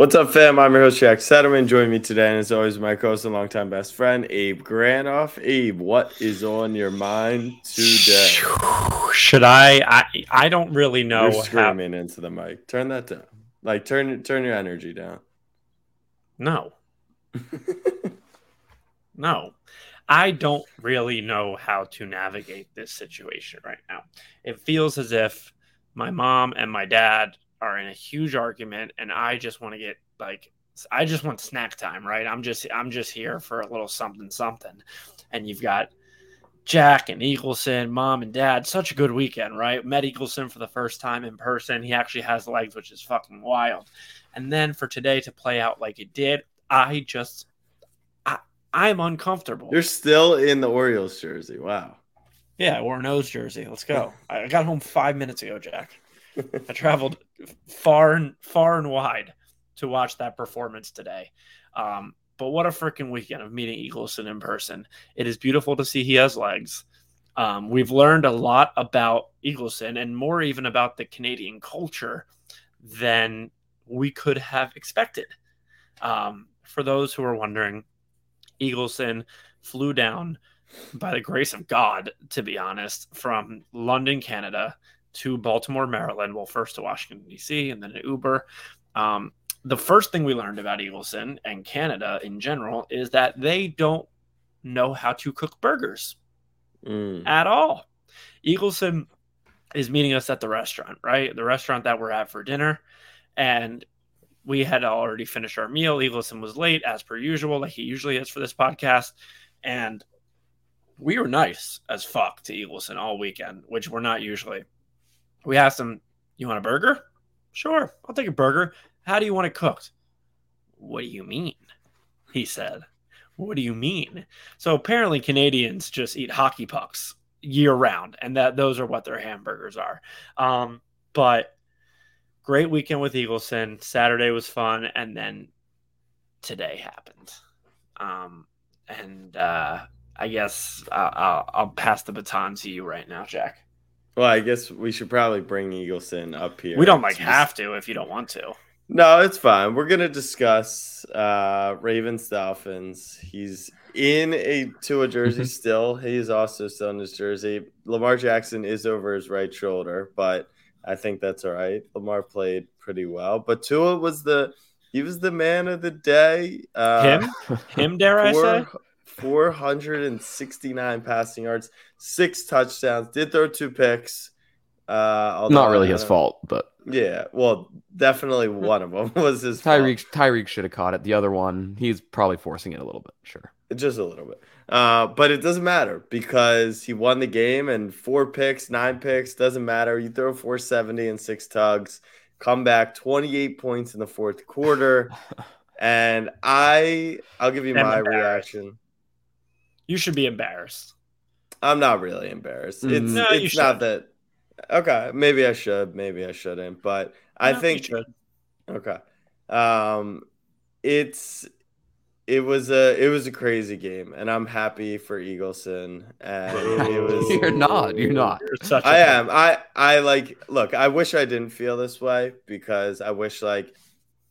What's up, fam? I'm your host, Jack Settleman. Join me today, and as always, my co-host and longtime best friend, Abe Granoff. Abe, what is on your mind today? Should I? I I don't really know. You're screaming how... into the mic. Turn that down. Like turn turn your energy down. No. no. I don't really know how to navigate this situation right now. It feels as if my mom and my dad are in a huge argument and I just want to get like I just want snack time, right? I'm just I'm just here for a little something something. And you've got Jack and Eagleson, mom and dad, such a good weekend, right? Met Eagleson for the first time in person. He actually has legs, which is fucking wild. And then for today to play out like it did, I just I I'm uncomfortable. You're still in the Orioles jersey. Wow. Yeah, I wore a nose jersey. Let's go. I got home five minutes ago, Jack. I traveled far and far and wide to watch that performance today. Um, but what a freaking weekend of meeting Eagleson in person. It is beautiful to see he has legs. Um, we've learned a lot about Eagleson and more even about the Canadian culture than we could have expected. Um, for those who are wondering, Eagleson flew down by the grace of God, to be honest, from London, Canada to Baltimore, Maryland. Well, first to Washington, D.C., and then to Uber. Um, the first thing we learned about Eagleson and Canada in general is that they don't know how to cook burgers mm. at all. Eagleson is meeting us at the restaurant, right? The restaurant that we're at for dinner. And we had already finished our meal. Eagleson was late, as per usual, like he usually is for this podcast. And we were nice as fuck to Eagleson all weekend, which we're not usually. We asked him, You want a burger? Sure, I'll take a burger. How do you want it cooked? What do you mean? He said. What do you mean? So apparently Canadians just eat hockey pucks year round, and that those are what their hamburgers are. Um, but great weekend with Eagleson. Saturday was fun, and then today happened. Um, and uh, I guess I'll, I'll, I'll pass the baton to you right now, Jack. Well, I guess we should probably bring Eagleson up here. We don't like have to if you don't want to. No, it's fine. We're gonna discuss uh, Ravens Dolphins. He's in a Tua jersey still. He's also still in his jersey. Lamar Jackson is over his right shoulder, but I think that's all right. Lamar played pretty well, but Tua was the he was the man of the day. Uh, him, him, dare I say? 469 passing yards, six touchdowns, did throw two picks. Uh, Not really his fault, but yeah, well, definitely one of them was his. Tyreek Tyreek should have caught it. The other one, he's probably forcing it a little bit. Sure, just a little bit. Uh, but it doesn't matter because he won the game and four picks, nine picks doesn't matter. You throw 470 and six tugs, come back 28 points in the fourth quarter, and I I'll give you my reaction. You should be embarrassed. I'm not really embarrassed. Mm. It's no, it's not that. Okay, maybe I should, maybe I shouldn't, but I no, think okay. Um, it's it was a it was a crazy game, and I'm happy for Eagleson. And it was you're not, you're not. You're I am. I I like look. I wish I didn't feel this way because I wish like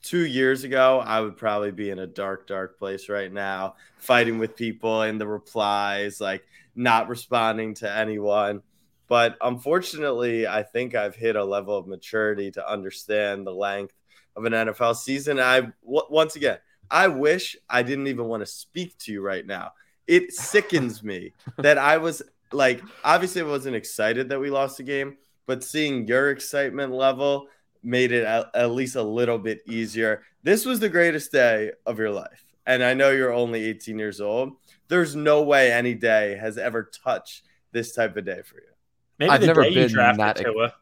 two years ago, I would probably be in a dark, dark place right now, fighting with people in the replies, like not responding to anyone. But unfortunately, I think I've hit a level of maturity to understand the length of an NFL season. I w- once again, I wish I didn't even want to speak to you right now. It sickens me that I was like, obviously, I wasn't excited that we lost the game, but seeing your excitement level made it at, at least a little bit easier. This was the greatest day of your life. And I know you're only 18 years old. There's no way any day has ever touched this type of day for you. Maybe I've never been that. Tua.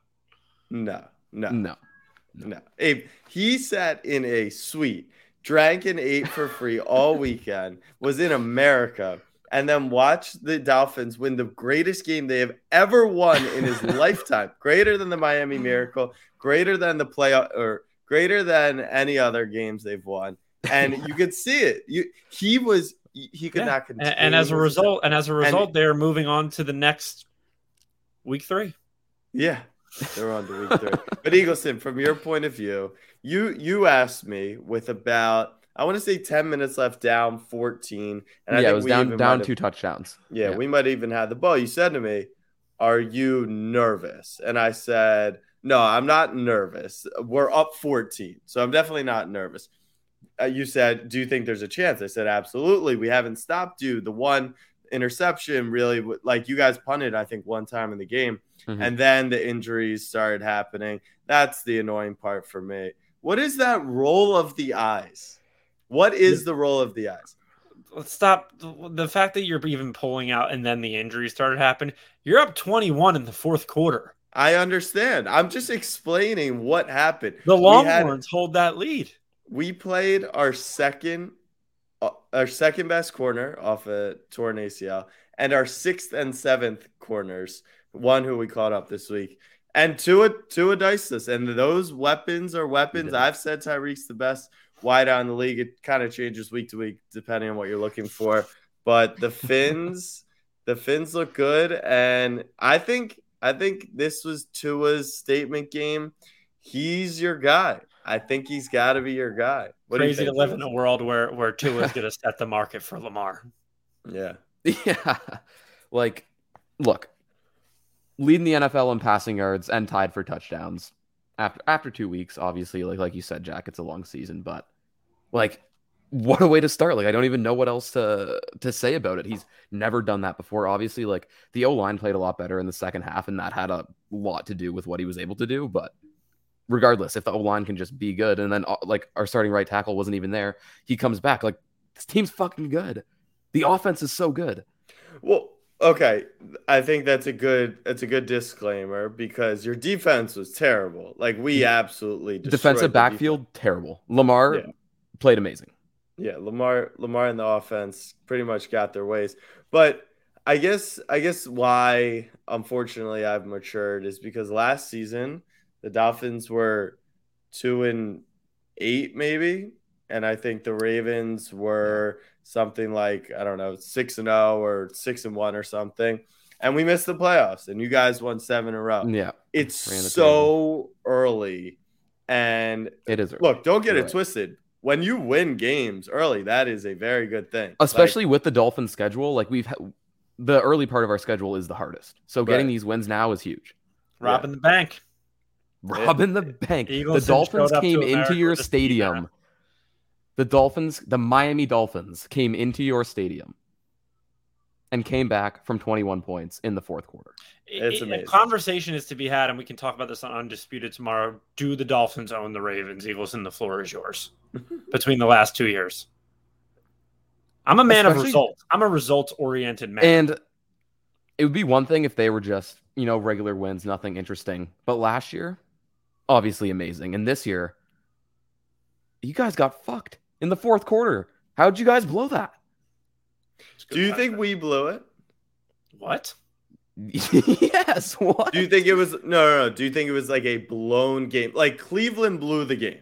No, no, no, no. Abe, he sat in a suite, drank and ate for free all weekend, was in America, and then watch the Dolphins win the greatest game they have ever won in his lifetime, greater than the Miami mm. Miracle, greater than the playoff, or greater than any other games they've won. And you could see it. You he was he could yeah. not contain. And, and as a result, and as a result, and, they're moving on to the next week three. Yeah, They're on to week three. but Eagleson, from your point of view, you you asked me with about I want to say ten minutes left, down fourteen, and I yeah, think it was we down down two touchdowns. Yeah, Yeah. we might even have the ball. You said to me, "Are you nervous?" And I said, "No, I'm not nervous. We're up 14, so I'm definitely not nervous." Uh, you said, "Do you think there's a chance?" I said, "Absolutely. We haven't stopped you. The one interception really, like you guys punted, I think one time in the game, Mhm. and then the injuries started happening. That's the annoying part for me. What is that roll of the eyes? What is the role of the eyes? Let's stop the, fact that you're even pulling out and then the injury started happening. You're up 21 in the fourth quarter. I understand. I'm just explaining what happened. The Longhorns hold that lead. we played our second uh, our second best corner off a torn ACL and our sixth and seventh corners, one who we caught up this week. And Tua Tua diced us. And those weapons are weapons. I've said Tyreek's the best wide out in the league. It kind of changes week to week depending on what you're looking for. But the Finns, the Finns look good. And I think I think this was Tua's statement game. He's your guy. I think he's got to be your guy. What do you Crazy to live in a world where where Tua's going to set the market for Lamar. Yeah. Yeah. Like, look, leading the NFL in passing yards and tied for touchdowns after after two weeks. Obviously, like like you said, Jack, it's a long season, but like, what a way to start! Like, I don't even know what else to to say about it. He's never done that before. Obviously, like the O line played a lot better in the second half, and that had a lot to do with what he was able to do. But regardless, if the O line can just be good, and then uh, like our starting right tackle wasn't even there, he comes back. Like this team's fucking good. The offense is so good. Well, okay. I think that's a good that's a good disclaimer because your defense was terrible. Like we absolutely defensive backfield terrible. Lamar Yeah. played amazing. Yeah, Lamar Lamar and the offense pretty much got their ways. But I guess I guess why unfortunately I've matured is because last season the Dolphins were 2 and 8 maybe and I think the Ravens were something like I don't know 6 and 0 or 6 and 1 or something. And we missed the playoffs and you guys won 7 in a row. Yeah, It's Ran the so early and it is. Look, don't get You're it right. twisted. When you win games early, that is a very good thing. especially with the Dolphins schedule. Like we've ha- the early part of our schedule is the hardest. So getting these wins now is huge. Robbing the bank. Robbing the bank. Eagles the Dolphins showed up to came into your with a stadium. Steamer. The Dolphins, the Miami Dolphins, came into your stadium and came back from 21 points in the fourth quarter. It's amazing. A conversation is to be had, and we can talk about this on Undisputed tomorrow. Do the Dolphins own the Ravens? Eagles, and the floor is yours. Between the last two years, I'm a man of results. I'm a results oriented man. And it would be one thing if they were just, you know, regular wins, nothing interesting. But last year, obviously amazing. And this year, you guys got fucked in the fourth quarter. How'd you guys blow that? It's a good Do you think we blew it? what? yes. What? Do you think it was no, no, no? Do you think it was like a blown game? Like Cleveland blew the game.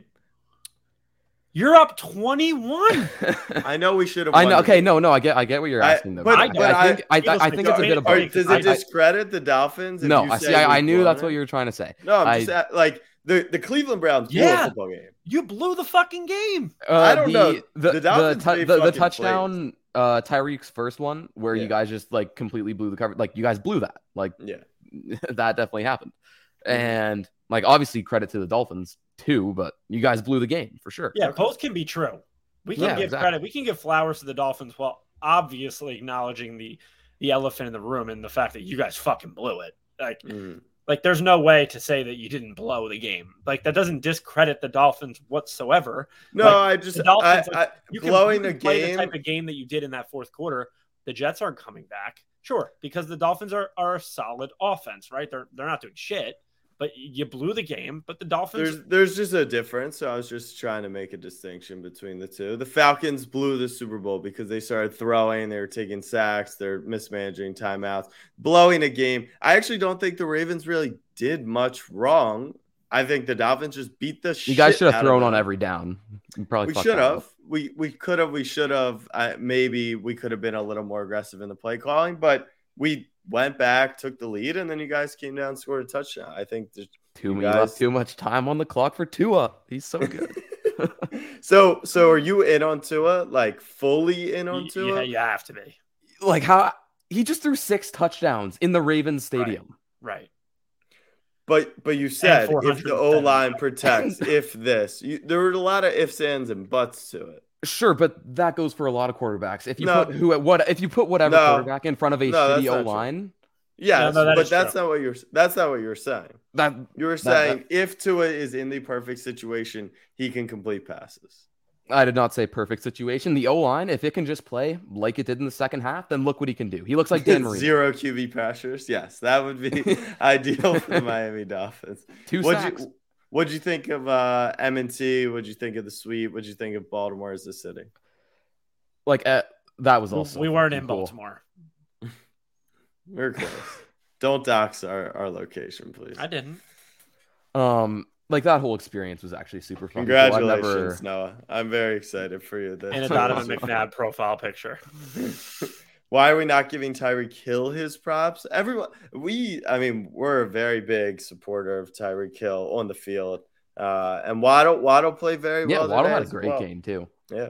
You're up 21. I know we should have. I know. Okay, no, no, I get, I get what you're I- asking though. but- I, but I think, I, Eagles I, think it's a fans bit of both. does it I- discredit the Dolphins? if no, you I see. I, I knew that's it? what you were trying to say. No, I'm I- just at, like the the Cleveland Browns blew Yeah. a football game. You blew the fucking game. Uh, I don't the, know. The, The the, Dolphins tou- made the, the touchdown, uh, Tyreek's first one, where Yeah. you guys just like completely blew the cover. Like you guys blew that. Like Yeah. that definitely happened. And like obviously credit to the Dolphins too, but you guys blew the game for sure. Yeah, both can be true. We can Yeah, give exactly. credit. We can give flowers to the Dolphins while obviously acknowledging the the elephant in the room and the fact that you guys fucking blew it. Like, Mhm. Like there's no way to say that you didn't blow the game. Like that doesn't discredit the Dolphins whatsoever. No, Like, I just the Dolphins, I, I, You can, blowing you a can game. the type of game that you did in that fourth quarter. The Jets aren't coming back, sure, because the Dolphins are are a solid offense, right? They're they're not doing shit, but you blew the game. But the Dolphins, There's there's just a difference. So I was just trying to make a distinction between the two. The Falcons blew the Super Bowl because they started throwing, they were taking sacks, they're mismanaging timeouts, blowing a game. I actually don't think the Ravens really did much wrong. I think the Dolphins just beat the shit. You guys should have thrown on every down. You probably We should have. We we could have. We should have. I maybe we could have been a little more aggressive in the play calling, but we went back, took the lead, and then you guys came down, scored a touchdown. I think there's Too, You you guys- too much time on the clock for Tua. He's so good. so so are you in on Tua? Like fully in on Y- Tua? Yeah, you have to be. like how he just threw six touchdowns in the Ravens stadium. Right. But but you said if the O line protects, if this, you, there were a lot of ifs, ands, and buts to it. Sure, but that goes for a lot of quarterbacks. If you No. put who what if you put whatever No. quarterback in front of a No, shitty O line. Yeah, no, that but that's true. not what you're. That's not what you're saying. that You were That- saying if Tua is in the perfect situation, he can complete passes. I did not say perfect situation. The O line, if it can just play like it did in the second half, then look what he can do. He looks like Dan Marino. Zero QB pressures. Yes, that would be ideal for the Miami Dolphins. Two What'd sacks. you What'd you think of uh, M&T? What'd you think of the sweep? What'd you think of Baltimore as a city? Like uh, that was also we weren't in cool. Baltimore. We're close. Don't dox our, our location, please. I didn't. Um, like that whole experience was actually super fun. Cool. I've Congratulations, never- Noah. I'm very excited for you. That In a Donovan McNabb profile picture. Why are we not giving Tyreek Hill his props? Everyone, we, I mean, we're a very big supporter of Tyreek Hill on the field. Uh, and Waddle, Waddle played very Yeah, well. Waddle had a great well. game too. Yeah.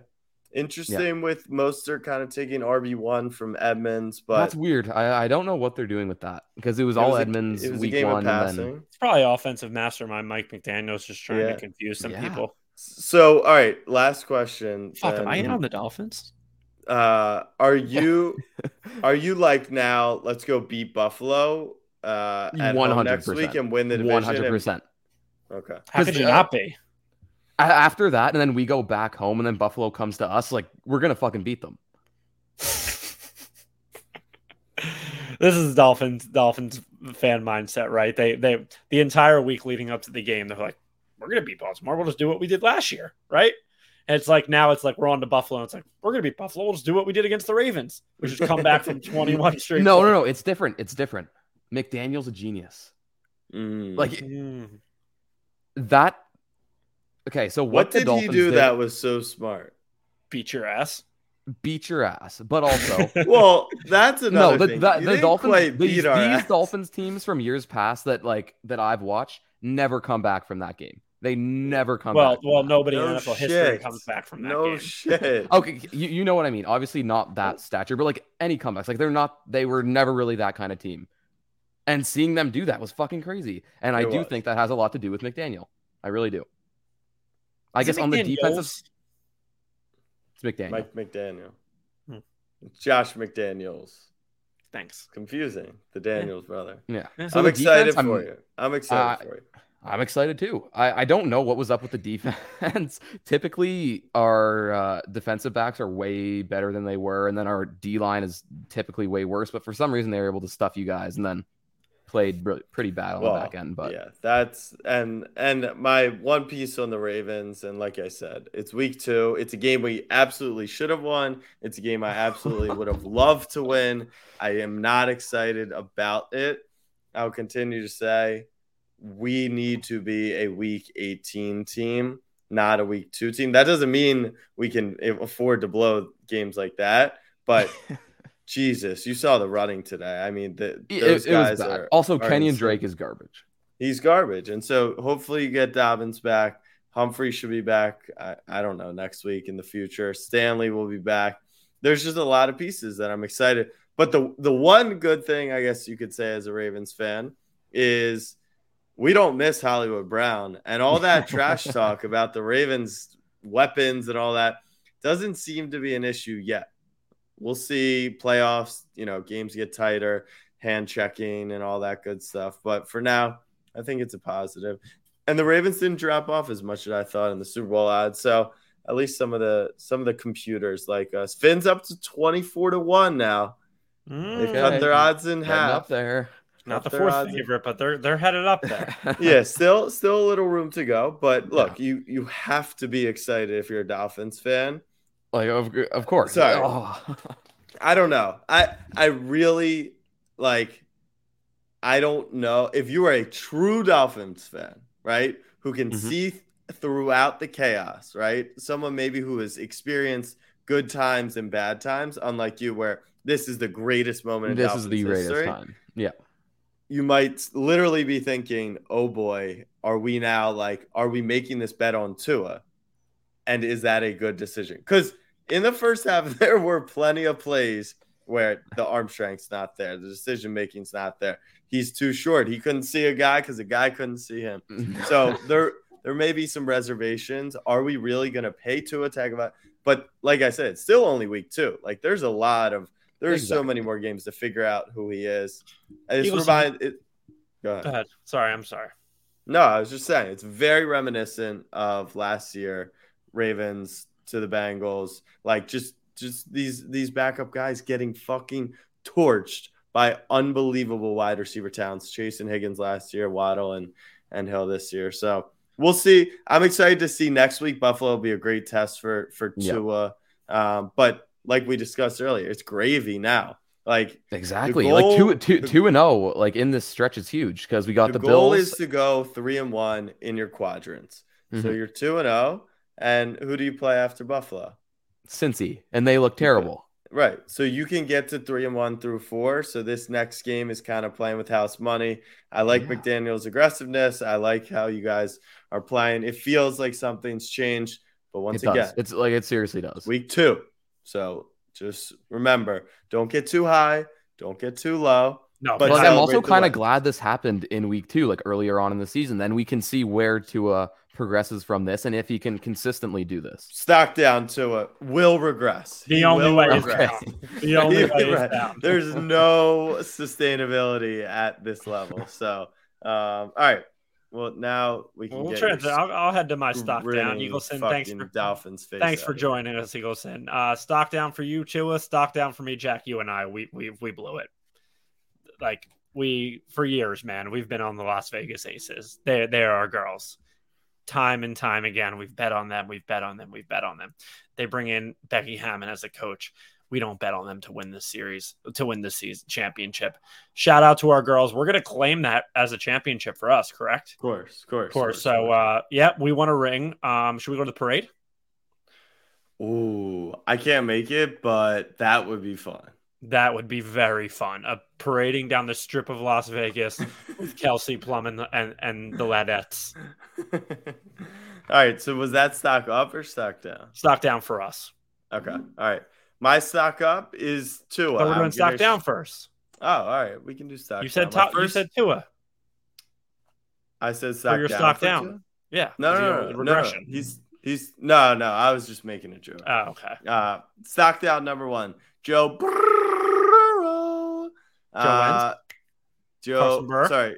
Interesting with Mostert kind of taking RB1 from Edmonds, but That's weird. I, I don't know what they're doing with that because it was it all was a- Edmonds it was a week game of one. And then. It's probably offensive mastermind Mike McDaniel's just trying Yeah. to confuse some Yeah. people. So, all right, last question. Fuck, am I in on the Dolphins? Uh are you are you like now let's go beat buffalo uh at home next 100%. week and win the division one hundred percent. and- okay How could 'Cause, you not be? After that, and then we go back home, and then Buffalo comes to us. Like we're gonna fucking beat them. this is Dolphins Dolphins fan mindset, right? They they the entire week leading up to the game, they're like, we're gonna beat Baltimore. We'll just do what we did last year, right? And it's like now it's like we're on to Buffalo. And it's like we're gonna beat Buffalo. We'll just do what we did against the Ravens, which is come back from twenty one straight. No, no, no. It's different. It's different. McDaniel's a genius. Mm. Like Mm. that. Okay, so what, what the did he do did, that was so smart beat your ass. beat your ass, but also well that's another no, the, thing. the, You the Dolphins, quite these, our these ass. Dolphins teams from years past that like that I've watched never come back from that game. They never come Well, back. from well, nobody No in NFL history comes back from that no game. shit Okay, you, you know what I mean. Obviously, not that stature, but like any comebacks, like they're not. They were never really that kind of team. And seeing them do that was fucking crazy. And I do was. think that has a lot to do with McDaniel. I really do. I Is guess on the McDaniels? defensive, it's McDaniel. mike mcdaniel Hmm. josh mcdaniels Thanks. confusing the daniels brother yeah. Yeah. So i'm excited defense, for I'm- you i'm excited Uh, for you I'm excited too. I, I don't know what was up with the defense. typically, our uh, defensive backs are way better than they were, and then our D line is typically way worse. But for some reason, they were able to stuff you guys, and then played really, pretty bad on the back end. But yeah, that's and and my one piece on the Ravens, and like I said, it's week two. It's a game we absolutely should have won. It's a game I absolutely would have loved to win. I am not excited about it. I'll continue to say we need to be a week 18 team, not a week two team. That doesn't mean we can afford to blow games like that, but Jesus, you saw the running today. I mean, the, those it was guys are also, are Kenny and insane Drake is garbage. he's garbage. And so hopefully you get Dobbins back. Humphrey should be back. I, I don't know next week in the future. Stanley will be back. There's just a lot of pieces that I'm excited. But the the one good thing I guess you could say as a Ravens fan is we don't miss Hollywood Brown and all that trash talk about the Ravens weapons and all that doesn't seem to be an issue yet. We'll see playoffs, you know, games get tighter, hand checking and all that good stuff. But for now, I think it's a positive. And the Ravens didn't drop off as much as I thought in the Super Bowl odds. So at least some of the some of the computers like us. Finn's up to 24 to 1 now. They've Mm, cut their odds in Heading up half. there. Not the fourth favorite, but they're they're headed up there. yeah, still still a little room to go. But look, you you have to be excited if you're a Dolphins fan. like of, of course. Sorry. Oh. I don't know. I I really like I don't know if you are a true Dolphins fan, right? Who can Mhm. see th- throughout the chaos, right? Someone maybe who has experienced good times and bad times, unlike you, where this is the greatest moment in This is Dolphins the greatest history, time. Yeah. You might literally be thinking, "Oh boy, are we now like are we making this bet on Tua?" And is that a good decision? Cuz in the first half there were plenty of plays where the arm strength's not there, the decision making's not there. He's too short. He couldn't see a guy cuz the guy couldn't see him. So there there may be some reservations. Are we really going to pay Tua Tagovailoa? But like I said, it's still only week 2. Like there's a lot of there's so many more games to figure out who he is. It's Eagles- remind it, go ahead. Go ahead. Sorry, I'm sorry. No, I was just saying it's very reminiscent of last year, Ravens to the Bengals. Like just just these these backup guys getting fucking torched by unbelievable wide receiver talents. Chase and Higgins last year, Waddle and and Hill this year. So we'll see. I'm excited to see next week. Buffalo will be a great test for for Yeah. Tua. Um, but like we discussed earlier, it's gravy now. Like Exactly. goal- like two, two, the- two and zero. Like in this stretch is huge because we got the, the, goal Bills. is to go three and one in your quadrants. So Mhm. you're two and zero. And who do you play after Buffalo? Cincy, and they look terrible. Right. So you can get to three and one through four. So this next game is kind of playing with house money. I like Yeah. McDaniel's aggressiveness. I like how you guys are playing. It feels like something's changed. But once it does. again, It's like it seriously does. week two. So just remember, don't get too high, don't get too low. No, But But I'm also kind of glad this happened in week two, like earlier on in the season. Then we can see where Tua progresses from this and if he can consistently do this. Stock down to it will regress. The He only will way is regress. down. The only way is down. There's no sustainability at this level. So, um, all right. Well, now we can Well, we'll get I'll, I'll head to my stock down. Eagleson, thanks for Dolphins face. thanks for here. joining us, Eagleson. Uh, stock down for you, Chua. Stock down for me, Jack. You and I, we we we blew it. Like we for years, man. We've been on the Las Vegas Aces. They they are our girls. Time and time again, we've bet on them. We've bet on them. We've bet on them. They bring in Becky Hammon as a coach. We don't bet on them to win this series, to win this season championship. Shout out to our girls. We're gonna claim that as a championship for us, correct? Of course, of course, Of course. So, uh, yeah, we want a ring. Um, should we go to the parade? Ooh, I can't make it, but that would be fun. That would be very fun. A parading down the strip of Las Vegas with Kelsey Plum and the, and, and the Ladettes. all right. So was that stock up or stock down? Stock down for us. Okay. All right. My stock up is two. But we're doing stock down first. Oh, all right. We can do stock. You said down. Top. You said Tua. I said stock your down. stock down. two? Yeah. No, no, no, know, no, regression. He's he's no, no. I was just making a joke. Oh, okay. Uh, stock down number one, Joe Burrow. Uh, Joe, Carson Burr? sorry,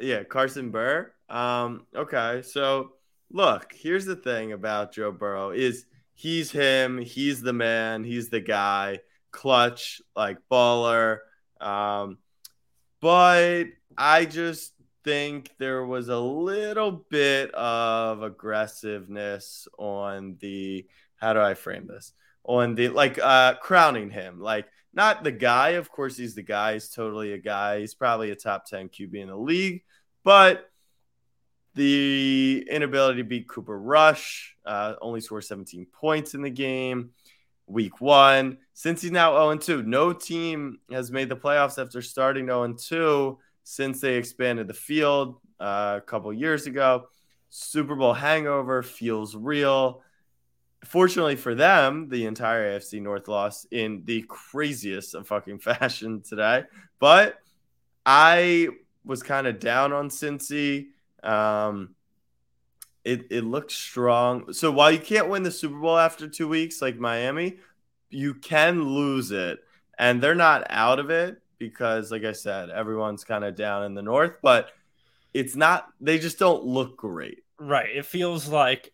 yeah, Carson Burr. Um, okay, so look, here's the thing about Joe Burrow is he's him, he's the man, he's the guy, clutch, like baller. Um, but I just think there was a little bit of aggressiveness on the how do I frame this? On the like uh crowning him. Like not the guy, of course he's the guy, he's totally a guy. He's probably a top 10 QB in the league, but the inability to beat Cooper Rush, uh, only scored 17 points in the game week one. Since he's now 0 2, no team has made the playoffs after starting 0 2 since they expanded the field uh, a couple years ago. Super Bowl hangover feels real. Fortunately for them, the entire AFC North lost in the craziest of fucking fashion today. But I was kind of down on Cincy. Um, it it looked strong. So while you can't win the Super Bowl after two weeks like Miami, you can lose it, and they're not out of it because, like I said, everyone's kind of down in the North, but it's not. They just don't look great. Right. It feels like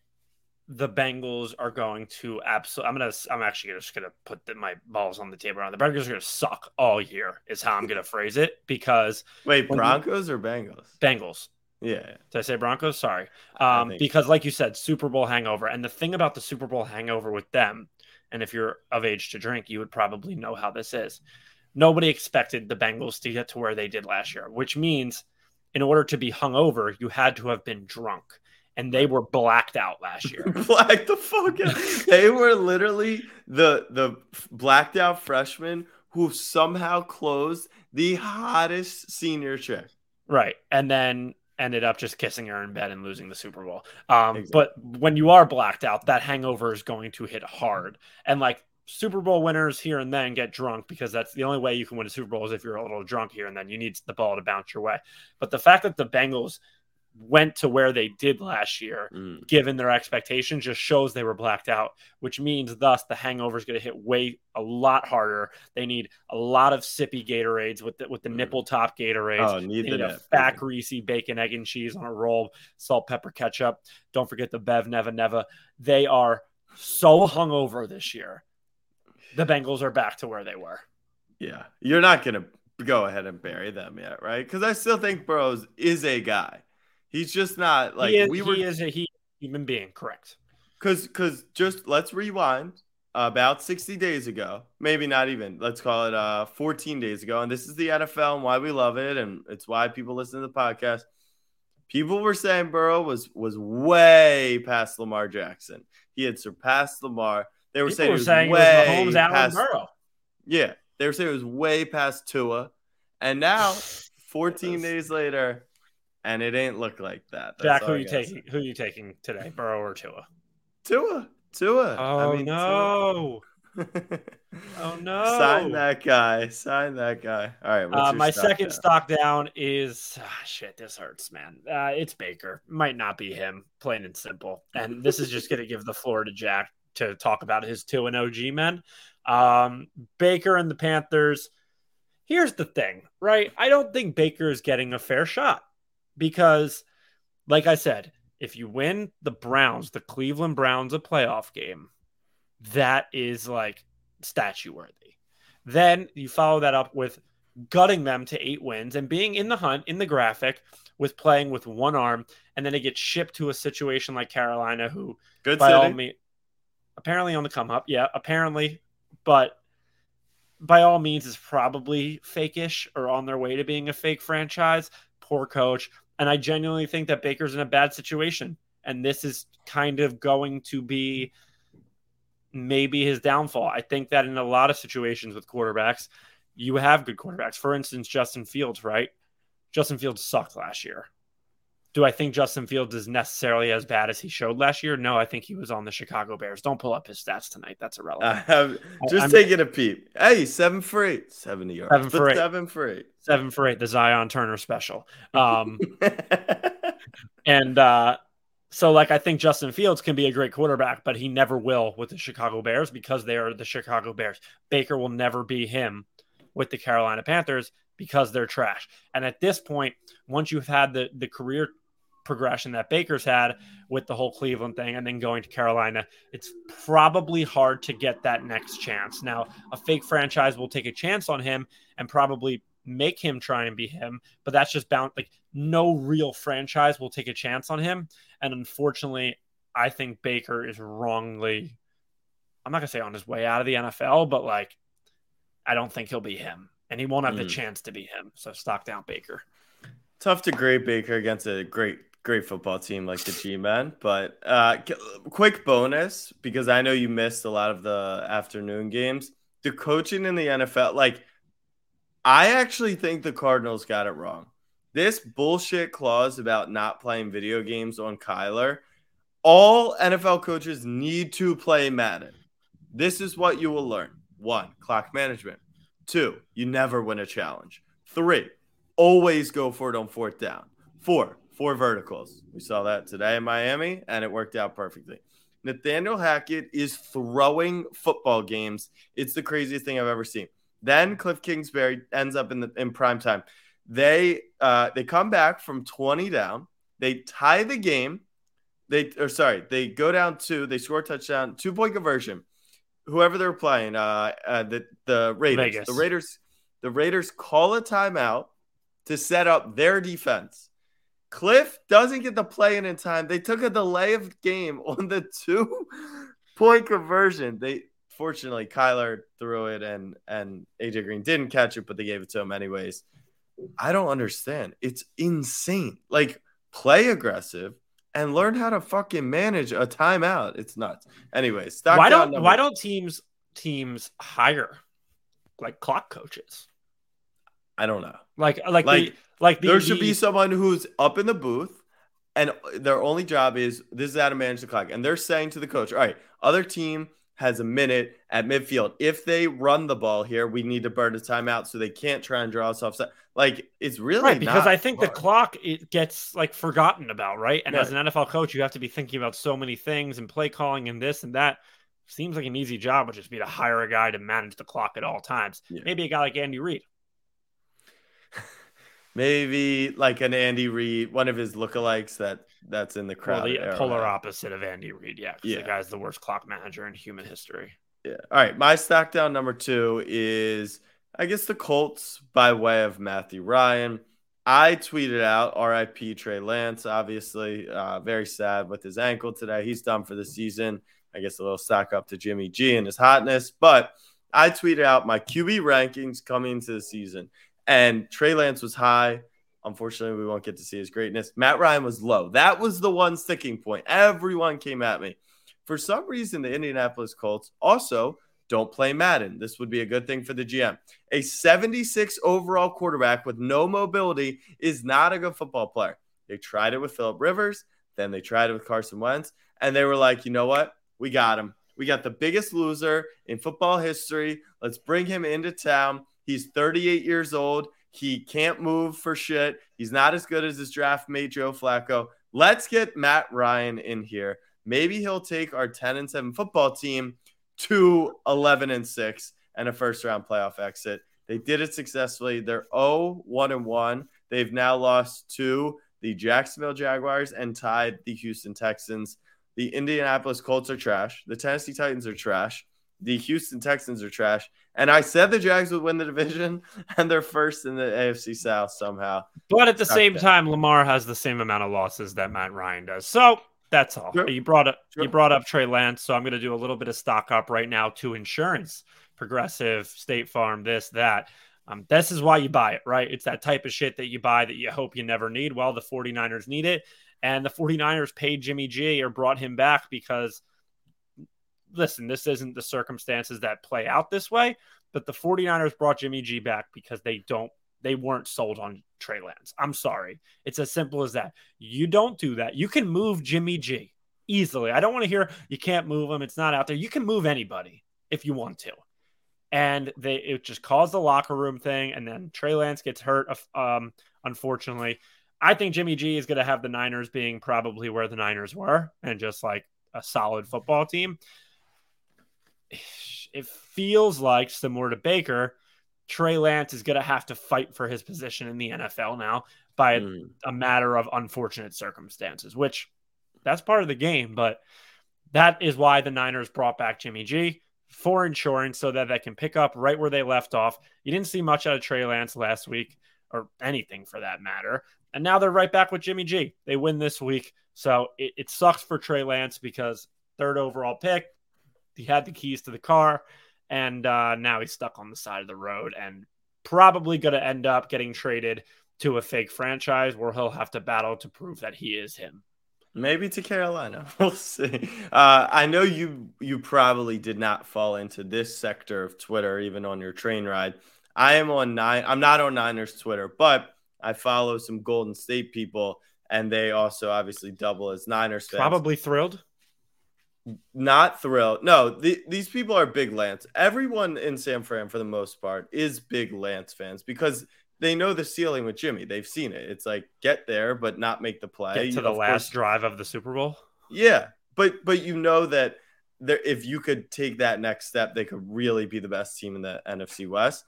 the Bengals are going to absolutely. I'm gonna. I'm actually just gonna put the, my balls on the table. Around the Bengals are gonna suck all year. Is how I'm gonna phrase it because Wait, When you- Broncos or Bengals? Bengals. Yeah, Did I say Broncos? Sorry. Um, because, like you said, Super Bowl hangover. And the thing about the Super Bowl hangover with them, and if you're of age to drink, you would probably know how this is. Nobody expected the Bengals to get to where they did last year, which means in order to be hungover, you had to have been drunk. And they were blacked out last year. black the fuck out. they were literally the the blacked out freshmen who somehow closed the hottest senior chick. Right. And then ended up just kissing her in bed and losing the Super Bowl. Um, Exactly. But when you are blacked out, that hangover is going to hit hard. And like Super Bowl winners here and then get drunk because that's the only way you can win a Super Bowl is if you're a little drunk here and then you need the ball to bounce your way. But the fact that the Bengals went to where they did last year Mm. given their expectations just shows they were blacked out which means thus the hangover is going to hit way a lot harder they need a lot of sippy gatorades with the, with the Mm. nipple top gatorades Oh, need need a fat greasy bacon egg and cheese on a roll salt pepper ketchup don't forget the bev neva neva they are so hungover this year the bengals are back to where they were Yeah, you're not gonna go ahead and bury them yet, right? Because I still think Burrow's is a guy. He's just not like is, we were. he is a he human being correct Because because just let's rewind about 60 days ago, maybe not even. Let's call it uh 14 days ago, and this is the NFL and why we love it, and it's why people listen to the podcast. People were saying Burrow was was way past Lamar Jackson. He had surpassed Lamar. They were People saying, were was saying was way Mahomes, past, Burrow. Yeah, they were saying it was way past Tua, and now 14 days later, and it ain't look like that. That's Jack, who you taking? Who you taking today, Burrow or Tua? Tua, Tua. Oh I mean, no! Oh no! Sign that guy. Sign that guy. All right. Uh, my stock second down? stock down is ah, shit. This hurts, man. Uh, it's Baker. Might not be him, plain and simple. And this is just going to give the floor to Jack to talk about his two and OG men. Um, Baker and the Panthers. Here's the thing, right? I don't think Baker is getting a fair shot because, like I said, if you win the Browns, the Cleveland Browns, a playoff game, that is like statue worthy. Then you follow that up with gutting them to eight wins and being in the hunt in the graphic with playing with one arm, and then it gets shipped to a situation like Carolina, who Good by all means, apparently on the come up, yeah, apparently, but by all means is probably fakeish or on their way to being a fake franchise. Poor coach, and I genuinely think that Baker's in a bad situation, and this is kind of going to be maybe his downfall. I think that in a lot of situations with quarterbacks, you have good quarterbacks. For instance, Justin Fields, right? Justin Fields sucked last year. Do I think Justin Fields is necessarily as bad as he showed last year? No, I think he was on the Chicago Bears. Don't pull up his stats tonight. That's I irrelevant. just I'm- taking a peep. Hey, seven for eight. 70 yards. Seven for eight. Seven for eight. Seven for eight, the Zion Turner special. Um, and uh, so, like, I think Justin Fields can be a great quarterback, but he never will with the Chicago Bears because they are the Chicago Bears. Baker will never be him with the Carolina Panthers because they're trash. And at this point, once you've had the the career progression that Baker's had with the whole Cleveland thing and then going to Carolina, it's probably hard to get that next chance. Now, a fake franchise will take a chance on him and probably make him try and be him, but that's just bound like no real franchise will take a chance on him. And unfortunately, I think Baker is wrongly I'm not gonna say on his way out of the NFL, but like I don't think he'll be him. And he won't have the Mm. chance to be him. So stock down Baker. Tough to grade Baker against a great, great football team like the G Men. But uh, quick bonus because I know you missed a lot of the afternoon games. The coaching in the NFL, like, I actually think the Cardinals got it wrong. This bullshit clause about not playing video games on Kyler, all NFL coaches need to play Madden. This is what you will learn. One, clock management. Two, you never win a challenge. Three, always go for it on fourth down. Four, four verticals. We saw that today in Miami, and it worked out perfectly. Nathaniel Hackett is throwing football games. It's the craziest thing I've ever seen. Then Cliff Kingsbury ends up in the in prime time. They uh, they come back from 20 down. They tie the game. They or sorry, they go down two. They score a touchdown, two point conversion. Whoever they're playing, uh, uh the the Raiders, Vegas. the Raiders, the Raiders call a timeout to set up their defense. Cliff doesn't get the play in in time. They took a delay of game on the two point conversion. They fortunately Kyler threw it and and AJ Green didn't catch it, but they gave it to him anyways. I don't understand. It's insane. Like play aggressive and learn how to fucking manage a timeout. It's nuts. Anyways, stock why don't number- why don't teams teams hire like clock coaches. I don't know. Like like Like, the, like the, there should the- be someone who's up in the booth and their only job is this is how to manage the clock. And they're saying to the coach, all right, other team has a minute at midfield. If they run the ball here, we need to burn a timeout so they can't try and draw us offside. Like it's really right because I think the clock it gets like forgotten about, right? And as an NFL coach, you have to be thinking about so many things and play calling and this and that. Seems like an easy job would just be to hire a guy to manage the clock at all times. Yeah. Maybe a guy like Andy Reid. Maybe like an Andy Reid, one of his lookalikes that that's in the Well, crowd. the polar opposite of Andy Reid, yeah. Yeah. the guy's the worst clock manager in human history. Yeah. All right. My stack down number two is, I guess, the Colts by way of Matthew Ryan. I tweeted out RIP Trey Lance, obviously. Uh, very sad with his ankle today. He's done for the season. I guess a little stack up to Jimmy G and his hotness. But I tweeted out my QB rankings coming into the season, and Trey Lance was high. Unfortunately, we won't get to see his greatness. Matt Ryan was low. That was the one sticking point. Everyone came at me. For some reason, the Indianapolis Colts also don't play Madden. This would be a good thing for the GM. A 76 overall quarterback with no mobility is not a good football player. They tried it with Philip Rivers, then they tried it with Carson Wentz, and they were like, you know what? We got him. We got the biggest loser in football history. Let's bring him into town. He's 38 years old. He can't move for shit. He's not as good as his draft mate, Joe Flacco. Let's get Matt Ryan in here. Maybe he'll take our 10 and 7 football team to 11 and 6 and a first round playoff exit. They did it successfully. They're 0 1 and 1. They've now lost to the Jacksonville Jaguars and tied the Houston Texans. The Indianapolis Colts are trash. The Tennessee Titans are trash. The Houston Texans are trash. And I said the Jags would win the division, and they're first in the AFC South somehow. But at the Suck same that. time, Lamar has the same amount of losses that Matt Ryan does. So that's all. Sure. You brought up Sure. you brought up Trey Lance, so I'm going to do a little bit of stock up right now to insurance, Progressive, State Farm, this that. Um, this is why you buy it, right? It's that type of shit that you buy that you hope you never need. Well, the 49ers need it. And the 49ers paid Jimmy G or brought him back because, listen, this isn't the circumstances that play out this way, but the 49ers brought Jimmy G back because they don't, they weren't sold on Trey Lance. I'm sorry. It's as simple as that. You don't do that. You can move Jimmy G easily. I don't want to hear you can't move him. It's not out there. You can move anybody if you want to. And they it just caused the locker room thing, and then Trey Lance gets hurt. Um, unfortunately, I think Jimmy G is going to have the Niners being probably where the Niners were, and just like a solid football team. It feels like similar to Baker, Trey Lance is going to have to fight for his position in the NFL now by Mm. a matter of unfortunate circumstances, which that's part of the game. But that is why the Niners brought back Jimmy G for insurance so that they can pick up right where they left off. You didn't see much out of Trey Lance last week or anything for that matter. And now they're right back with Jimmy G. They win this week. So it, it sucks for Trey Lance because third overall pick, he had the keys to the car, and uh, now he's stuck on the side of the road and probably going to end up getting traded to a fake franchise where he'll have to battle to prove that he is him. Maybe to Carolina. We'll see. Uh, I know you you probably did not fall into this sector of Twitter, even on your train ride. I am on nine. I'm not on Niners Twitter, but I follow some Golden State people, and they also obviously double as Niners fans. Probably thrilled. Not thrilled. No, the, these people are big Lance. Everyone in San Fran, for the most part, is big Lance fans because they know the ceiling with Jimmy. They've seen it. It's like get there, but not make the play. Get to You- the of last course- drive of the Super Bowl. yeah, but but you know that there, if you could take that next step, they could really be the best team in the NFC West.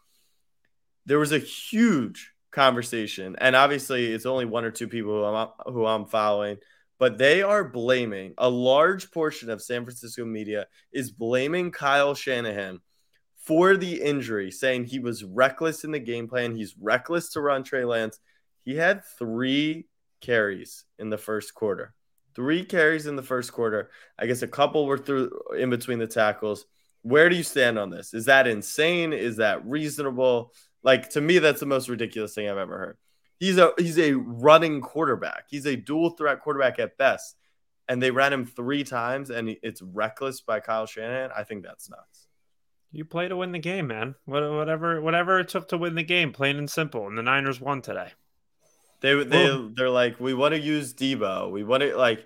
There was a huge conversation, and obviously it's only one or two people who I'm who I'm following, but they are blaming a large portion of San Francisco media is blaming Kyle Shanahan for the injury, saying he was reckless in the game plan. He's reckless to run Trey Lance. He had three carries in the first quarter. Three carries in the first quarter. I guess a couple were through in between the tackles. Where do you stand on this? Is that insane? Is that reasonable? Like to me, that's the most ridiculous thing I've ever heard. He's a he's a running quarterback. He's a dual threat quarterback at best. And they ran him three times, and it's reckless by Kyle Shanahan. I think that's nuts. You play to win the game, man. Whatever, whatever it took to win the game, plain and simple. And the Niners won today. They they they're like, we want to use Deebo. We want to like,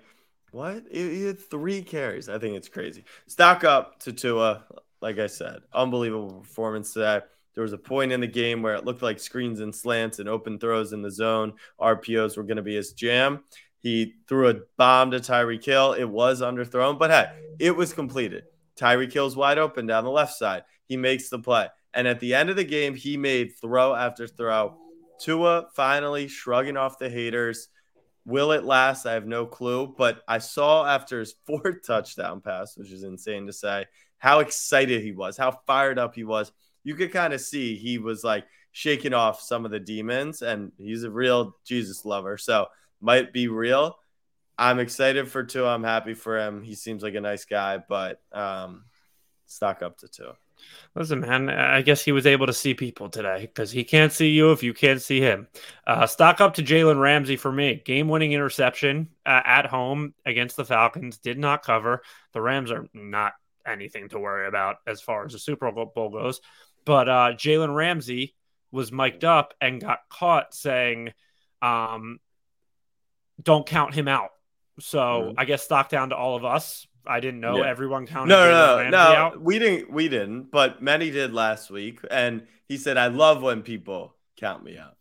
what? He had three carries. I think it's crazy. Stock up to Tua. Like I said, unbelievable performance today. There was a point in the game where it looked like screens and slants and open throws in the zone. RPOs were going to be his jam. He threw a bomb to Tyreek Hill. It was underthrown, but hey, it was completed. Tyreek Hill's wide open down the left side. He makes the play. And at the end of the game, he made throw after throw. Tua finally shrugging off the haters. Will it last? I have no clue. But I saw after his fourth touchdown pass, which is insane to say, how excited he was, how fired up he was. You could kind of see he was like shaking off some of the demons, and he's a real Jesus lover. So might be real. I'm excited for Tua. I'm happy for him. He seems like a nice guy, but um, stock up to Tua. Listen, man, I guess he was able to see people today because he can't see you if you can't see him. Uh, stock up to Jalen Ramsey for me. Game winning interception uh, at home against the Falcons. Did not cover. The Rams are not anything to worry about as far as the Super Bowl goes. But uh, Jalen Ramsey was mic'd up and got caught saying, um, don't count him out. So mm-hmm. I guess stock down to all of us. I didn't know yeah. everyone counted. No, no, no, no. Out. We didn't. We didn't. But many did last week, and he said, "I love when people count me out."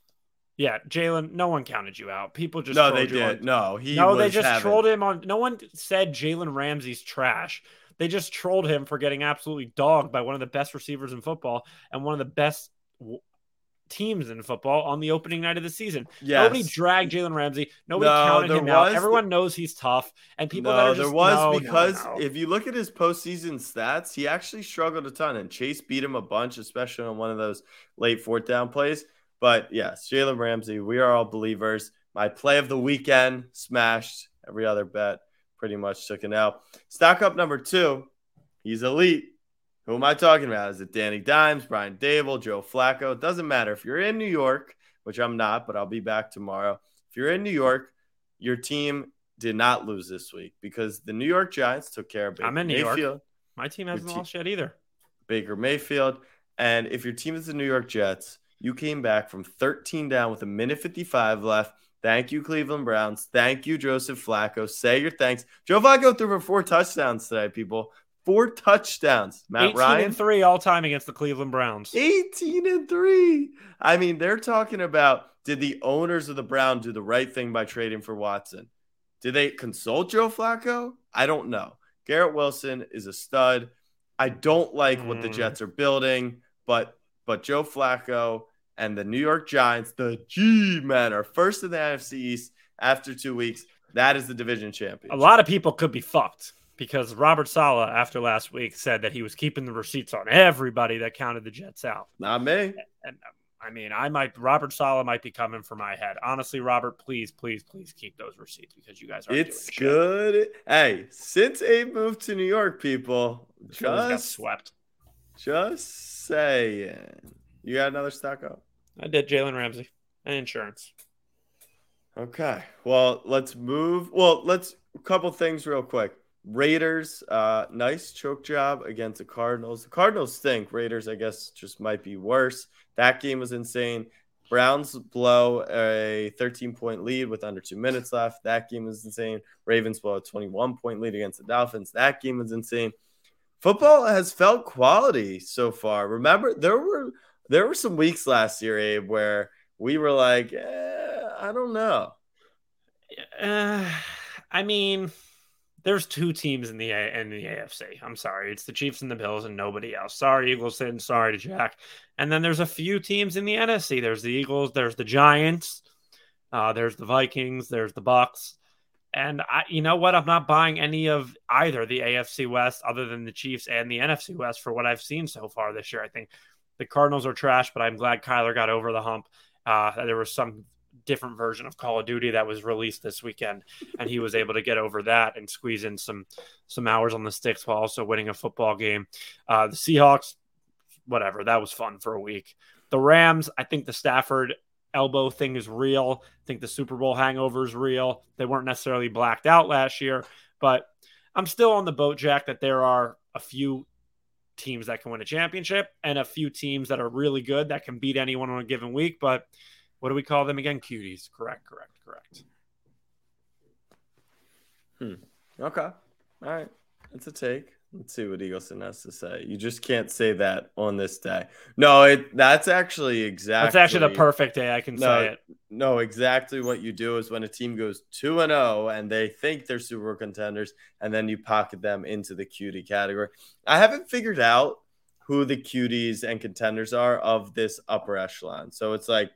Yeah, Jalen. No one counted you out. People just no, they did. On, no, he no, they just having... trolled him on. No one said Jalen Ramsey's trash. They just trolled him for getting absolutely dogged by one of the best receivers in football and one of the best teams in football on the opening night of the season. Yes. Nobody dragged Jalen Ramsey. Nobody no, counted him out. Everyone knows he's tough. And people no, that are just, there was no, because no, if you look at his postseason stats, he actually struggled a ton. And Chase beat him a bunch, especially on one of those late fourth down plays. But yes, Jalen Ramsey, we are all believers. My play of the weekend smashed every other bet. Pretty much took it out. Stock up number two. He's elite. Who am I talking about? Is it Danny Dimes, Brian Daboll, Joe Flacco? It doesn't matter. If you're in New York, which I'm not, but I'll be back tomorrow. If you're in New York, your team did not lose this week because the New York Giants took care of Baker I'm in New Mayfield. York. My team hasn't lost yet either. Baker Mayfield. And if your team is the New York Jets, you came back from 13 down with a minute 55 left. Thank you, Cleveland Browns. Thank you, Joseph Flacco. Say your thanks. Joe Flacco threw for four touchdowns today, people four touchdowns. Matt 18 Ryan, and three all time against the Cleveland Browns. 18 and three. I mean, they're talking about did the owners of the Browns do the right thing by trading for Watson? Did they consult Joe Flacco? I don't know. Garrett Wilson is a stud. I don't like mm. what the hmm. Jets are building, but but Joe Flacco and the New York Giants, the G men, are first in the NFC East after two weeks. That is the division champion. A lot of people could be fucked because Robert Saleh, after last week, said that he was keeping the receipts on everybody that counted the Jets out. Not me. And I mean, I might Robert Saleh might be coming for my head. Honestly, Robert, please, please, please keep those receipts because you guys are. It's good. Hey, since Abe moved to New York, people just got swept. Just saying. You got another stock up? I did. Jalen Ramsey and insurance. Okay. Well, let's move. Well, let's a couple things real quick. Raiders, uh, nice choke job against the Cardinals. The Cardinals stink. Raiders, I guess, just might be worse. That game was insane. Browns blow a 13 point lead with under two minutes left. That game was insane. Ravens blow a 21 point lead against the Dolphins. That game was insane. Football has felt quality so far. Remember, there were there were some weeks last year, Abe, where we were like, eh, I don't know. Uh, I mean, there's two teams in the A- in the AFC. I'm sorry, it's the Chiefs and the Bills and nobody else. Sorry, Eagles. And sorry to Jack. And then there's a few teams in the NFC. There's the Eagles. There's the Giants. Uh, there's the Vikings. There's the Bucks. And I, you know what? I'm not buying any of either the AFC West, other than the Chiefs and the NFC West, for what I've seen so far this year. I think the Cardinals are trash, but I'm glad Kyler got over the hump. Uh, there was some different version of Call of Duty that was released this weekend, and he was able to get over that and squeeze in some some hours on the sticks while also winning a football game. Uh, the Seahawks, whatever, that was fun for a week. The Rams, I think the Stafford elbow thing is real. I think the Super Bowl hangover is real. They weren't necessarily blacked out last year, but I'm still on the boat, Jack, that there are a few teams that can win a championship and a few teams that are really good that can beat anyone on a given week. But what do we call them again? Cuties. Correct, correct, correct. Hmm. Okay. All right. That's a take. Let's see what Eagleson has to say. You just can't say that on this day. No, it that's actually exactly That's actually the perfect day I can No, say it. No, exactly what you do is when a team goes 2 and 0 and they think they're Super Bowl contenders and then you pocket them into the cutie category. I haven't figured out who the cuties and contenders are of this upper echelon. So it's like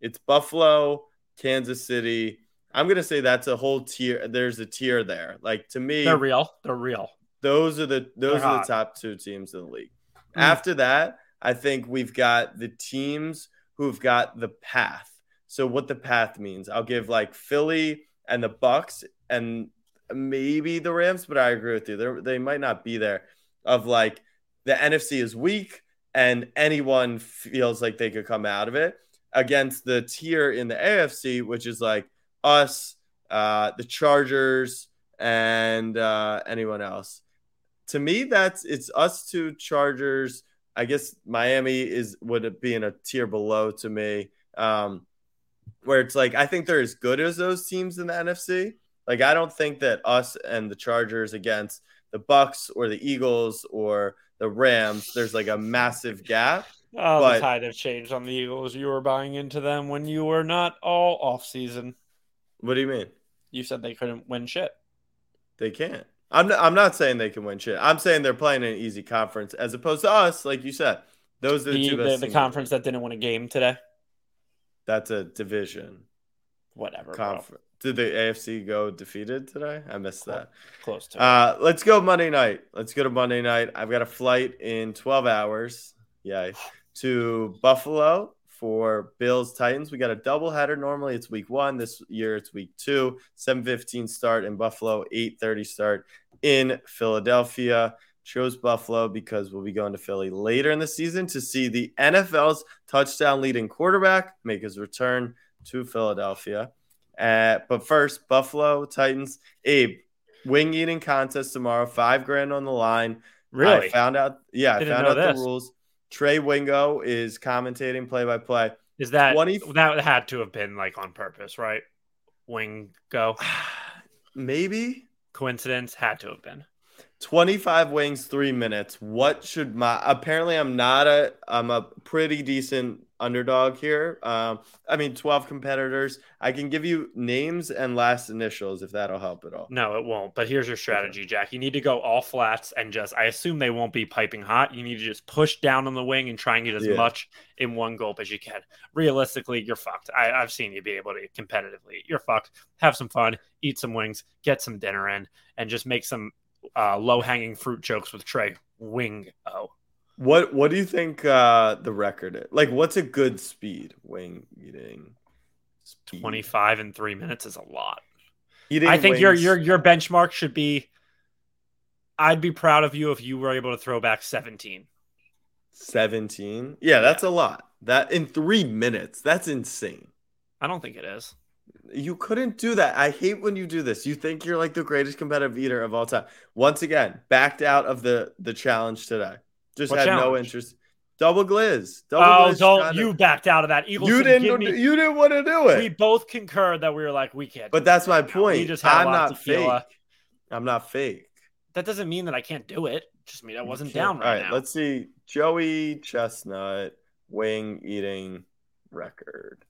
it's Buffalo, Kansas City. I'm going to say that's a whole tier. There's a tier there. Like to me, They're real. They're real. Those are the those They're are hot. the top two teams in the league. Mm. After that, I think we've got the teams who've got the path. So what the path means, I'll give like Philly and the Bucks and maybe the Rams, but I agree with you. They they might not be there. Of like the NFC is weak and anyone feels like they could come out of it against the tier in the AFC, which is like us, uh, the Chargers, and uh, anyone else to me that's it's us two chargers i guess miami is would be in a tier below to me um where it's like i think they're as good as those teams in the nfc like i don't think that us and the chargers against the bucks or the eagles or the rams there's like a massive gap Oh, But- the tide have changed on the Eagles. You were buying into them when you were not all off season. what do you mean You said they couldn't win shit. they can't i'm not, I'm not saying they can win shit i'm saying they're playing an easy conference as opposed to us like you said those are the, The, two the, best the the conference that didn't win a game today. that's a division Whatever. conference. Did the AFC go defeated today? I missed that. Close to. Uh, let's go Monday night. Let's go to Monday night. I've got a flight in 12 hours. Yay. To Buffalo for Bills Titans. We got a doubleheader. Normally it's week one. This year it's week two. 7:15 start in Buffalo, 8:30 start in Philadelphia. Chose Buffalo because we'll be going to Philly later in the season to see the NFL's touchdown leading quarterback make his return to Philadelphia. Uh, but first, Buffalo Titans. Abe, wing eating contest tomorrow. Five grand on the line. really? I found out. Yeah, Didn't I found out this. the rules. Trey Wingo is commentating play by play. Is that 20 that had to have been like on purpose, right? Wingo. Maybe coincidence had to have been. 25 wings, three minutes. What should my apparently I'm not a I'm a pretty decent underdog here. Um, I mean 12 competitors. I can give you names and last initials if that'll help at all. No, it won't. But here's your strategy, Jack. You need to go all flats and just. I assume they won't be piping hot. You need to just push down on the wing and try and get as Yeah. much in one gulp as you can. Realistically, you're fucked. I, I've seen you be able to competitively. You're fucked. Have some fun, eat some wings, get some dinner in, and just make some uh, low hanging fruit jokes with Trey. Wing oh. What what do you think uh the record is? Like what's a good speed wing eating? Speed. 25 in three minutes is a lot. Eating I think your wings- your your benchmark should be. I'd be proud of you if you were able to throw back 17. 17. Yeah, that's a lot. That in 3 minutes. That's insane. I don't think it is. You couldn't do that. I hate when you do this. You think you're like the greatest competitive eater of all time. Once again, backed out of the the challenge today. Just What had no interest. Double glizz. Double Oh, glizz don't trying to- you backed out of that. Eagles You didn't me- you didn't want to do it. we both concurred that we were like, we can't. but that's my right now. point. We just had I'm not fake. I'm not fake. That doesn't mean that I can't do it. Just mean I wasn't down right, All right, now. let's see. Joey Chestnut wing eating record.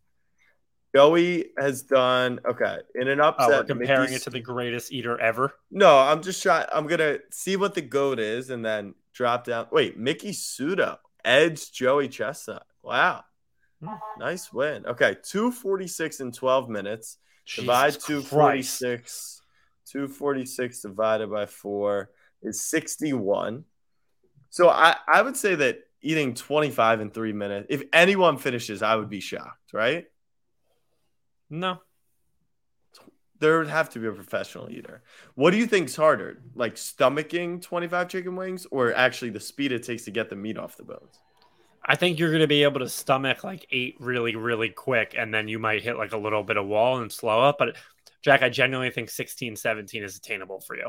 Joey has done okay in an oh, upset. we're comparing Mickey- it to the greatest eater ever. No, I'm just trying. I'm gonna see what the goat is and then drop down. Wait, Miki Sudo edged Joey Chestnut. Wow, nice win. Okay, two forty six in twelve minutes. Divide Jesus two Christ. forty six. Two forty six divided by four is sixty one. So I I would say that eating twenty five in three minutes. If anyone finishes, I would be shocked. Right? No, There would have to be a professional eater. What do you think's harder, like stomaching 25 chicken wings or actually the speed it takes to get the meat off the bones? I think you're going to be able to stomach like eight really, really quick, and then you might hit like a little bit of wall and slow up. But Jack, I genuinely think 16, 17 is attainable for you.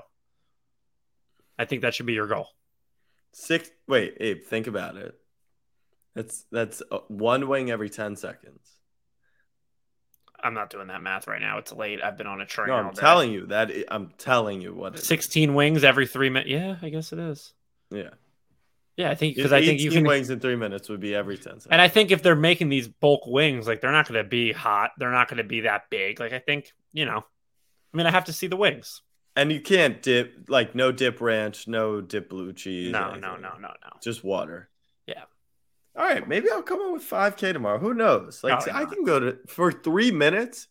I think that should be your goal. Six. Wait, Abe, think about it. That's that's uh, one wing every ten seconds. I'm not doing that math right now. It's late. I've been on a train. No, I'm day. telling you that. I'm telling you what. It is. 16 wings every three minutes. Yeah, I guess it is. Yeah, Yeah, I think because I think you can. wings in three minutes would be every ten seconds. And I think if they're making these bulk wings, like they're not going to be hot. They're not going to be that big. Like I think you know. I mean, I have to see the wings. And you can't dip like no dip ranch, no dip blue cheese. No, no, no, no, no. Just water. All right, maybe I'll come up with 5K tomorrow. Who knows? Like Probably I can go to for three minutes.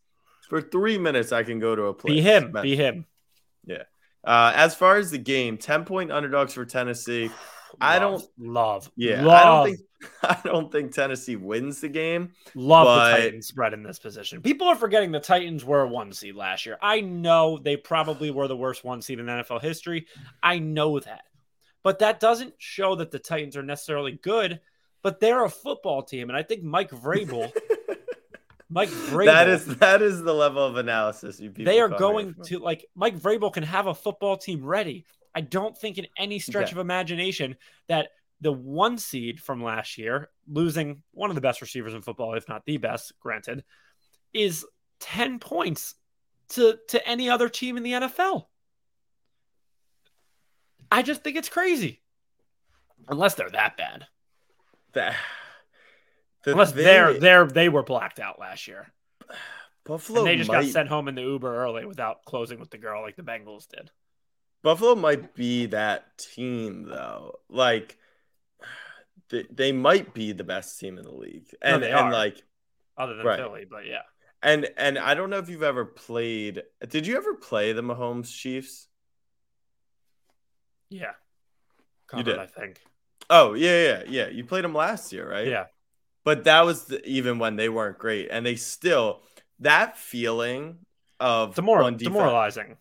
For three minutes, I can go to a place. Be him. Be him. Yeah. Uh, as far as the game, 10 point underdogs for Tennessee. I don't- love. Yeah, love, I don't think I don't think Tennessee wins the game. love but- the Titans spread in this position. People are forgetting the Titans were a one seed last year. I know they probably were the worst one seed in NFL history. I know that, but that doesn't show that the Titans are necessarily good. But they're a football team, and I think Mike Vrabel, Mike Vrabel, That is that is the level of analysis you people they are going to like Mike Vrabel can have a football team ready. I don't think in any stretch Okay. of imagination that the one seed from last year, losing one of the best receivers in football, if not the best, granted, is 10 points to to any other team in the NFL. I just think it's crazy. Unless they're that bad. That- the Unless they're they're they were blacked out last year. Buffalo And they just might, got sent home in the Uber early without closing with the girl like the Bengals did. Buffalo might be that team though. Like they, they might be the best team in the league. And they and like Other than Right. Philly, but yeah. and and I don't know if you've ever played did you ever play the Mahomes Chiefs? Yeah. You did. I think. Oh, yeah, yeah, yeah. You played them last year, right? Yeah. But that was the, even when they weren't great and they still that feeling of Demor- demoralizing.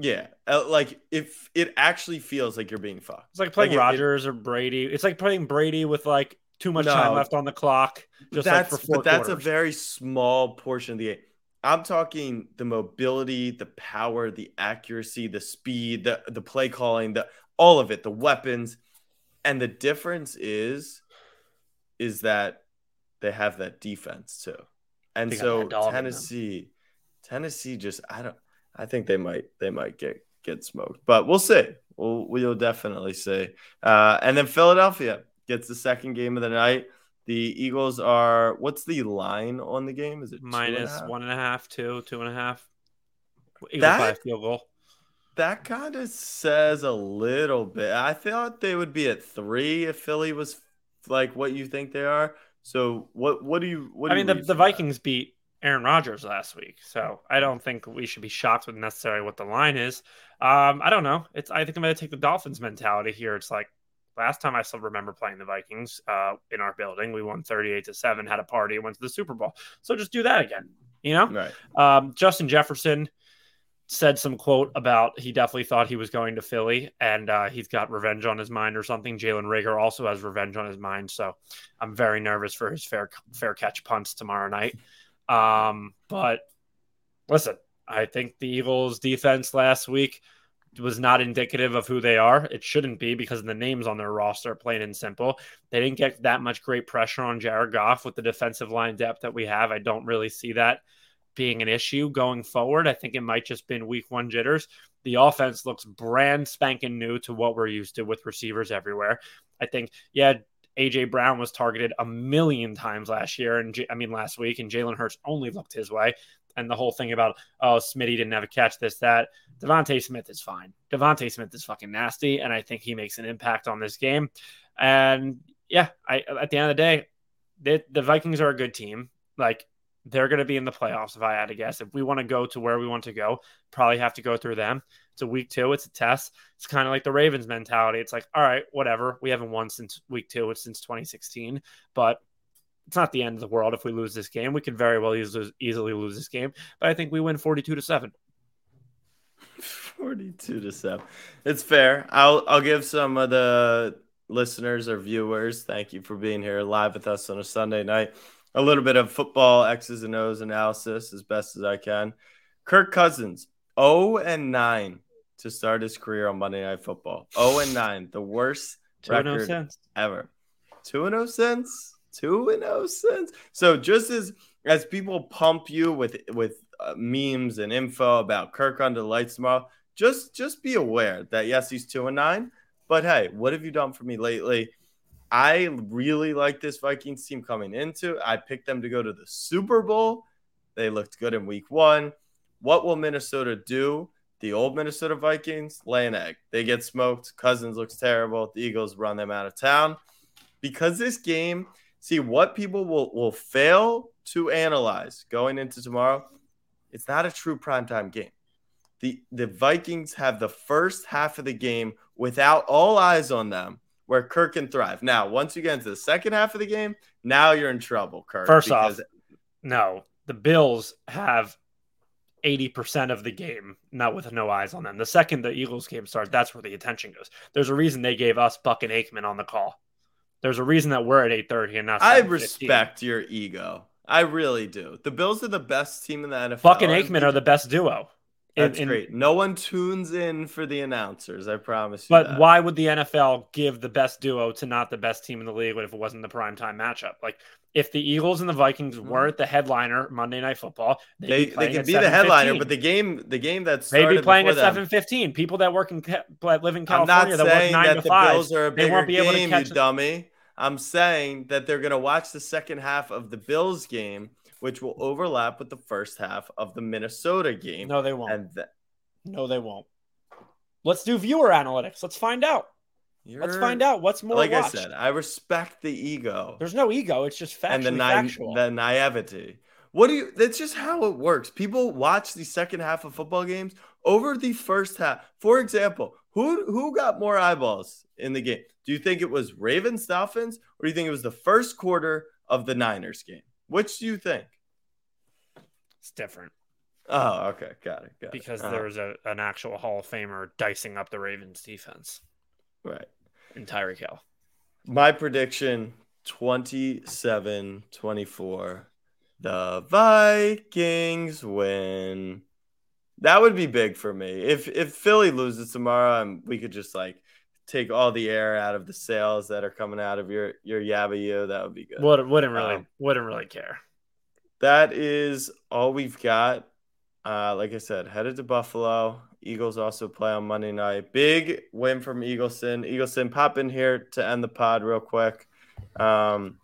Yeah, uh, like if it actually feels like you're being fucked. It's like playing Like, it- Rodgers or Brady. It's like playing Brady with like too much No. time left on the clock. Just that's like for four but that's a very small portion of the game. I'm talking the mobility, the power, the accuracy, the speed, the the play calling, the all of it, the weapons, and the difference is is that they have that defense too, and so that dog in them. Tennessee, Tennessee just I don't I think they might they might get get smoked, but we'll see. We'll we'll definitely see. Uh, and then Philadelphia gets the second game of the night. The Eagles are what's the line on the game? Is it and minus half? one and a half, two, two and a half. Eagles That- by a field goal. That kind of says a little bit. I thought they would be at three if Philly was like what you think they are. So what what do you what do I mean, the, the? Vikings beat Aaron Rodgers last week, so I don't think we should be shocked with necessarily what the line is. Um, I don't know. It's I think I'm going to take the Dolphins mentality here. It's like last time I still remember playing the Vikings uh, in our building, we won 38 to seven, had a party, went to the Super Bowl. So just do that again. You know, Right. um, Justin Jefferson said some quote about he definitely thought he was going to Philly and uh, he's got revenge on his mind or something. Jalen Reagor also has revenge on his mind, so I'm very nervous for his fair fair catch punts tomorrow night. Um, but listen, I think the Eagles' defense last week was not indicative of who they are. It shouldn't be because the names on their roster, plain and simple. They didn't get that much great pressure on Jared Goff with the defensive line depth that we have. I don't really see that being an issue going forward. I think it might just been week one jitters. The offense looks brand spanking new to what we're used to with receivers everywhere. I think, yeah, AJ Brown was targeted a million times last year, and I mean last week, and Jalen Hurts only looked his way. And the whole thing about oh Smitty didn't have a catch, this that. DeVonta Smith is fine. DeVonta Smith is fucking nasty, and I think he makes an impact on this game. And yeah, I at the end of the day, the, the Vikings are a good team. Like they're going to be in the playoffs if I had to guess. If we want to go to where we want to go, probably have to go through them. It's a week two. It's a test. It's kind of like the Ravens mentality. It's like, all right, whatever. We haven't won since week two. It's since 2016, but it's not the end of the world if we lose this game. We could very well easily, lose this game, but I think we win 42 to seven. 42 to 7. It's fair. I'll I'll give some of the listeners or viewers, thank you for being here live with us on a Sunday night. A little bit of football X's and O's analysis as best as I can. Kirk Cousins, 0 and 9 to start his career on Monday Night Football. 0 and 9, the worst no record ever. Two and oh cents. Two and oh cents. So just as as people pump you with with uh, memes and info about Kirk under the lights tomorrow, just just be aware that yes, he's two and nine. But hey, what have you done for me lately? I really like this Vikings team coming into. I picked them to go to the Super Bowl. They looked good in week one. What will Minnesota do? The old Minnesota Vikings lay an egg. They get smoked. Cousins looks terrible. The Eagles run them out of town. Because this game, see what people will, will fail to analyze going into tomorrow. It's not a true primetime game. The the Vikings have the first half of the game without all eyes on them where Kirk can thrive. Now, once you get into the second half of the game, now you're in trouble, Kirk. First off, No, the Bills have 80% of the game not with no eyes on them. The second the Eagles game starts, that's where the attention goes. There's a reason they gave us Buck and Aikman on the call. There's a reason that we're at 8:30 and not I respect your ego. I really do. The Bills are the best team in the NFL. Buck and Aikman are the best duo. That's in- great. No one tunes in for the announcers. I promise you. But that. why would the NFL give the best duo to not the best team in the league if it wasn't the primetime matchup? Like if the Eagles and the Vikings Mhm. weren't the headliner Monday Night Football, They they at be the headliner, but the game the game that they'd be playing at seven fifteen. People that work in live in California that work nine that to the five. Bills are a they won't be able to catch you dummy. I'm saying that they're going to watch the second half of the Bills game, which will overlap with the first half of the Minnesota game. No, they won't. And th- No, they won't. Let's do viewer analytics. Let's find out. Let's find out what's more Like watched. I said, I respect the ego. There's no ego. It's just factually and the, na- factual. the naivety. What do you? That's just how it works. People watch the second half of football games over the first half. For example, who who got more eyeballs in the game? Do you think it was Ravens Dolphins, or do you think it was the first quarter of the Niners game? Which do you think? it's different Oh, okay, got it. Got because it. Uh-huh. there was a, an actual Hall of Famer dicing up the Ravens defense right. in Tyreek Hill. My prediction 27 24. The Vikings win. That would be big for me. If if Philly loses tomorrow and we could just like take all the air out of the sails that are coming out of your your yabba you, that would be good. Would, wouldn't really Um, wouldn't really care. that is all we've got. Uh, like I said, headed to Buffalo. Eagles also play on Monday night. Big win from Eagleson. Eagleson, pop in here to end the pod real quick. Um,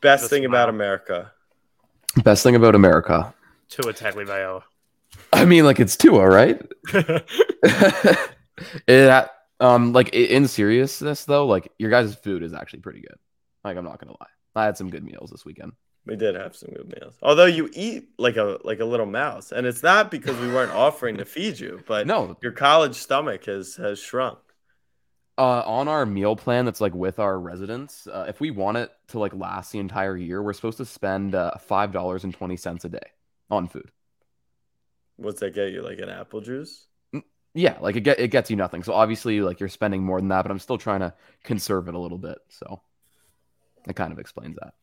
best Just thing about. America. Best thing about America. Tua Tagovailoa. I mean, like it's Tua, right? it, um, like in seriousness though, like your guys' food is actually pretty good. Like I'm not gonna lie, I had some good meals this weekend. We did have some good meals. Although you eat like a like a little mouse, and it's not because we weren't offering to feed you, but No, your college stomach has has shrunk. uh, on our meal plan that's like with our residents, uh, if we want it to like last the entire year, we're supposed to spend uh, five dollars and twenty cents a day on food. What's that get you? Like an apple juice? Yeah, like it get it gets you nothing. So obviously, like you're spending more than that, but I'm still trying to conserve it a little bit. So it kind of explains that.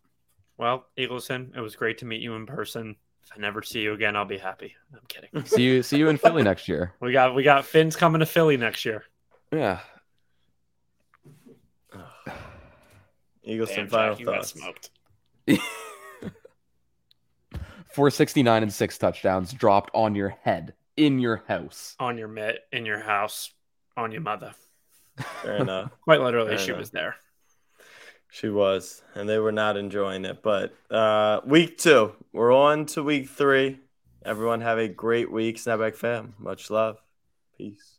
well, Eagleson, it was great to meet you in person. If I never see you again, I'll be happy. I'm kidding. See you, see you in Philly next year. We got we got Finn's coming to Philly next year. Yeah. Eagles Damn, some final Jack, thoughts. smoked. 469 and six touchdowns dropped on your head in your house. On your mitt, in your house, on your mother. Fair enough. Quite literally, Fair she enough. was there. She was, and they were not enjoying it. But uh, week two, we're on to week three. Everyone have a great week, Snapback fam. Much love. Peace.